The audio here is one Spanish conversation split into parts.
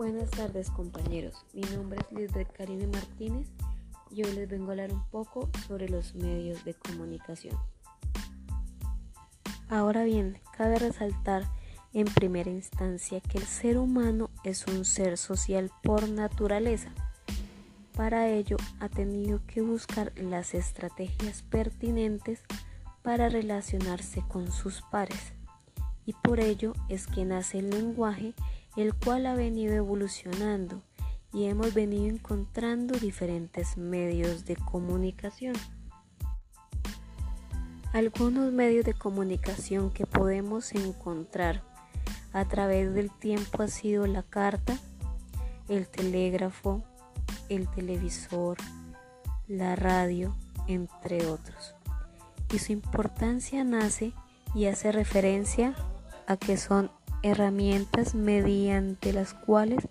Buenas tardes compañeros, mi nombre es Lisbeth Karine Martínez y hoy les vengo a hablar un poco sobre los medios de comunicación. Ahora bien, cabe resaltar en primera instancia que el ser humano es un ser social por naturaleza. Para ello ha tenido que buscar las estrategias pertinentes para relacionarse con sus pares y por ello es que nace el lenguaje el cual ha venido evolucionando y hemos venido encontrando diferentes medios de comunicación. Algunos medios de comunicación que podemos encontrar a través del tiempo ha sido la carta, el telégrafo, el televisor, la radio, entre otros. Y su importancia nace y hace referencia a que son herramientas mediante las cuales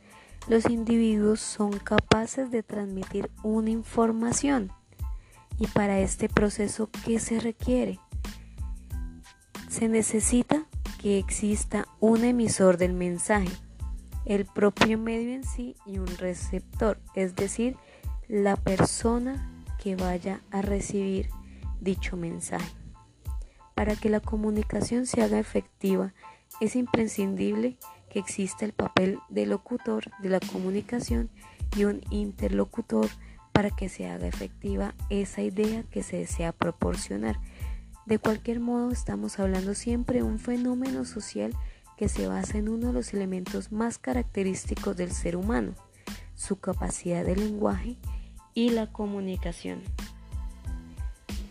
los individuos son capaces de transmitir una información. Y para este proceso, ¿qué se requiere? Se necesita que exista un emisor del mensaje, el propio medio en sí y un receptor, es decir, la persona que vaya a recibir dicho mensaje. Para que la comunicación se haga efectiva, es imprescindible que exista el papel del locutor de la comunicación y un interlocutor para que se haga efectiva esa idea que se desea proporcionar. De cualquier modo, estamos hablando siempre de un fenómeno social que se basa en uno de los elementos más característicos del ser humano, su capacidad de lenguaje y la comunicación.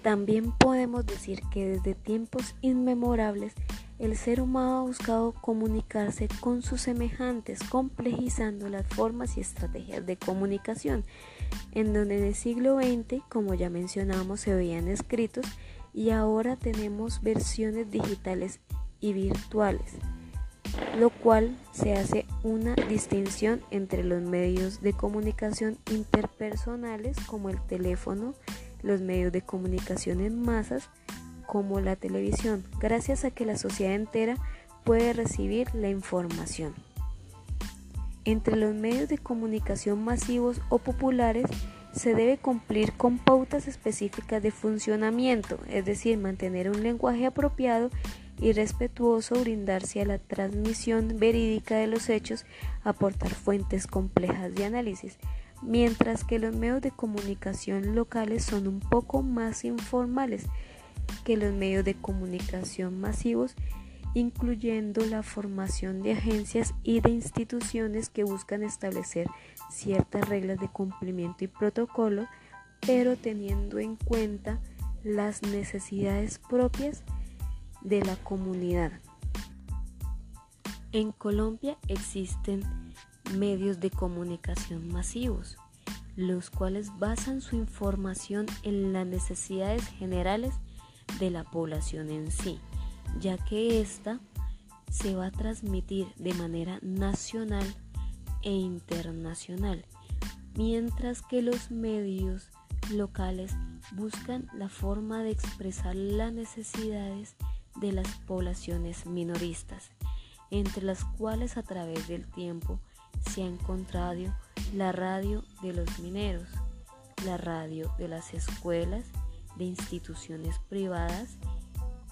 También podemos decir que desde tiempos inmemorables el ser humano ha buscado comunicarse con sus semejantes, complejizando las formas y estrategias de comunicación, en donde en el siglo XX, como ya mencionamos, se veían escritos y ahora tenemos versiones digitales y virtuales, lo cual se hace una distinción entre los medios de comunicación interpersonales como el teléfono, los medios de comunicación en masas, como la televisión, gracias a que la sociedad entera puede recibir la información. Entre los medios de comunicación masivos o populares se debe cumplir con pautas específicas de funcionamiento, es decir, mantener un lenguaje apropiado y respetuoso, brindarse a la transmisión verídica de los hechos, aportar fuentes complejas de análisis, mientras que los medios de comunicación locales son un poco más informales, que los medios de comunicación masivos, incluyendo la formación de agencias y de instituciones que buscan establecer ciertas reglas de cumplimiento y protocolo, pero teniendo en cuenta las necesidades propias de la comunidad. En Colombia existen medios de comunicación masivos, los cuales basan su información en las necesidades generales de la población en sí, ya que ésta se va a transmitir de manera nacional e internacional, mientras que los medios locales buscan la forma de expresar las necesidades de las poblaciones minoristas, entre las cuales a través del tiempo se ha encontrado la radio de los mineros, la radio de las escuelas de instituciones privadas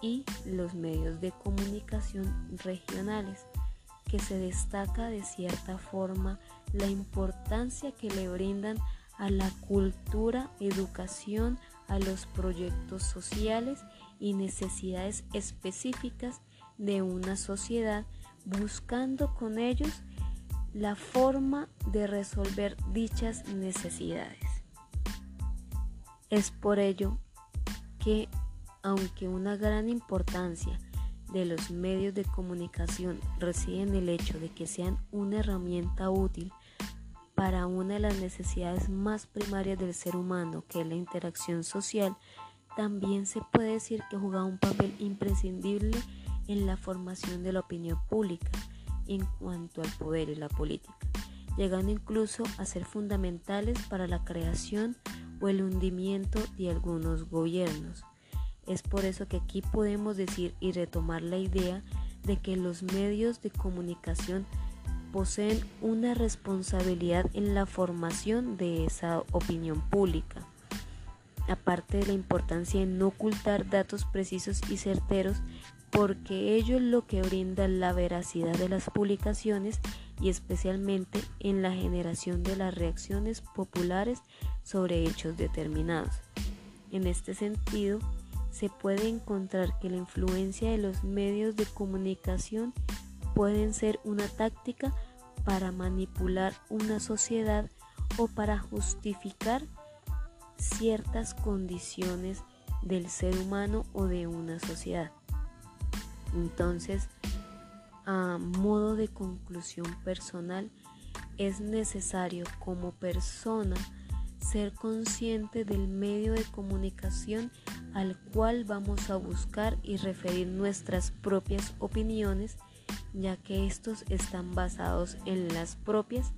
y los medios de comunicación regionales, que se destaca de cierta forma la importancia que le brindan a la cultura, educación, a los proyectos sociales y necesidades específicas de una sociedad, buscando con ellos la forma de resolver dichas necesidades. Es por ello que aunque una gran importancia de los medios de comunicación reside en el hecho de que sean una herramienta útil para una de las necesidades más primarias del ser humano, que es la interacción social, también se puede decir que juega un papel imprescindible en la formación de la opinión pública en cuanto al poder y la política, llegando incluso a ser fundamentales para la creación o el hundimiento de algunos gobiernos. Es por eso que aquí podemos decir y retomar la idea de que los medios de comunicación poseen una responsabilidad en la formación de esa opinión pública. Aparte de la importancia de no ocultar datos precisos y certeros, porque ello es lo que brinda la veracidad de las publicaciones y especialmente en la generación de las reacciones populares sobre hechos determinados. En este sentido, se puede encontrar que la influencia de los medios de comunicación pueden ser una táctica para manipular una sociedad o para justificar ciertas condiciones del ser humano o de una sociedad. Entonces, a modo de conclusión personal, es necesario como persona ser consciente del medio de comunicación al cual vamos a buscar y referir nuestras propias opiniones, ya que estos están basados en las propias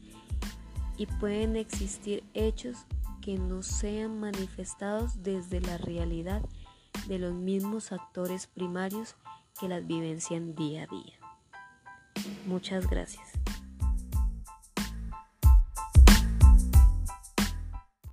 y pueden existir hechos que no sean manifestados desde la realidad de los mismos actores primarios que las vivencian día a día. Muchas gracias.